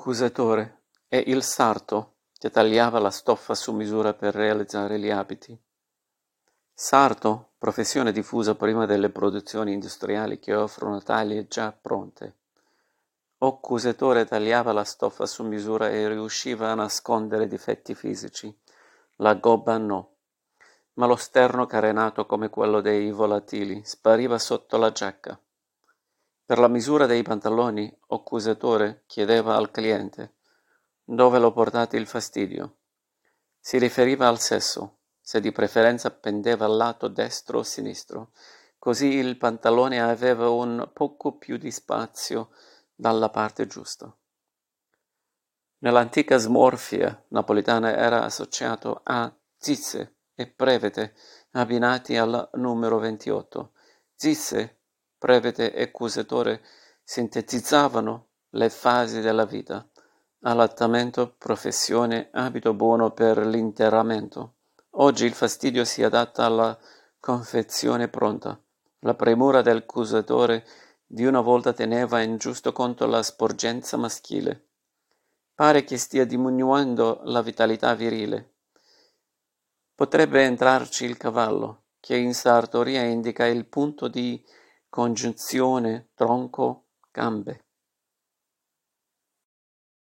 Accusatore è il sarto che tagliava la stoffa su misura per realizzare gli abiti. Sarto, professione diffusa prima delle produzioni industriali che offrono taglie già pronte. Accusatore tagliava la stoffa su misura e riusciva a nascondere difetti fisici. La gobba no. Ma lo sterno carenato come quello dei volatili spariva sotto la giacca. Per la misura dei pantaloni, accusatore chiedeva al cliente dove lo portate il fastidio. Si riferiva al sesso, se di preferenza pendeva al lato destro o sinistro, così il pantalone aveva un poco più di spazio dalla parte giusta. Nell'antica smorfia napoletana era associato a zizze e prevete abbinati al numero 28. Zizze prevede e accusatore sintetizzavano le fasi della vita, allattamento, professione, abito buono per l'interramento. Oggi il fastidio si adatta alla confezione pronta. La premura del accusatore di una volta teneva in giusto conto la sporgenza maschile. Pare che stia diminuendo la vitalità virile. Potrebbe entrarci il cavallo, che in sartoria indica il punto di congiunzione tronco-gambe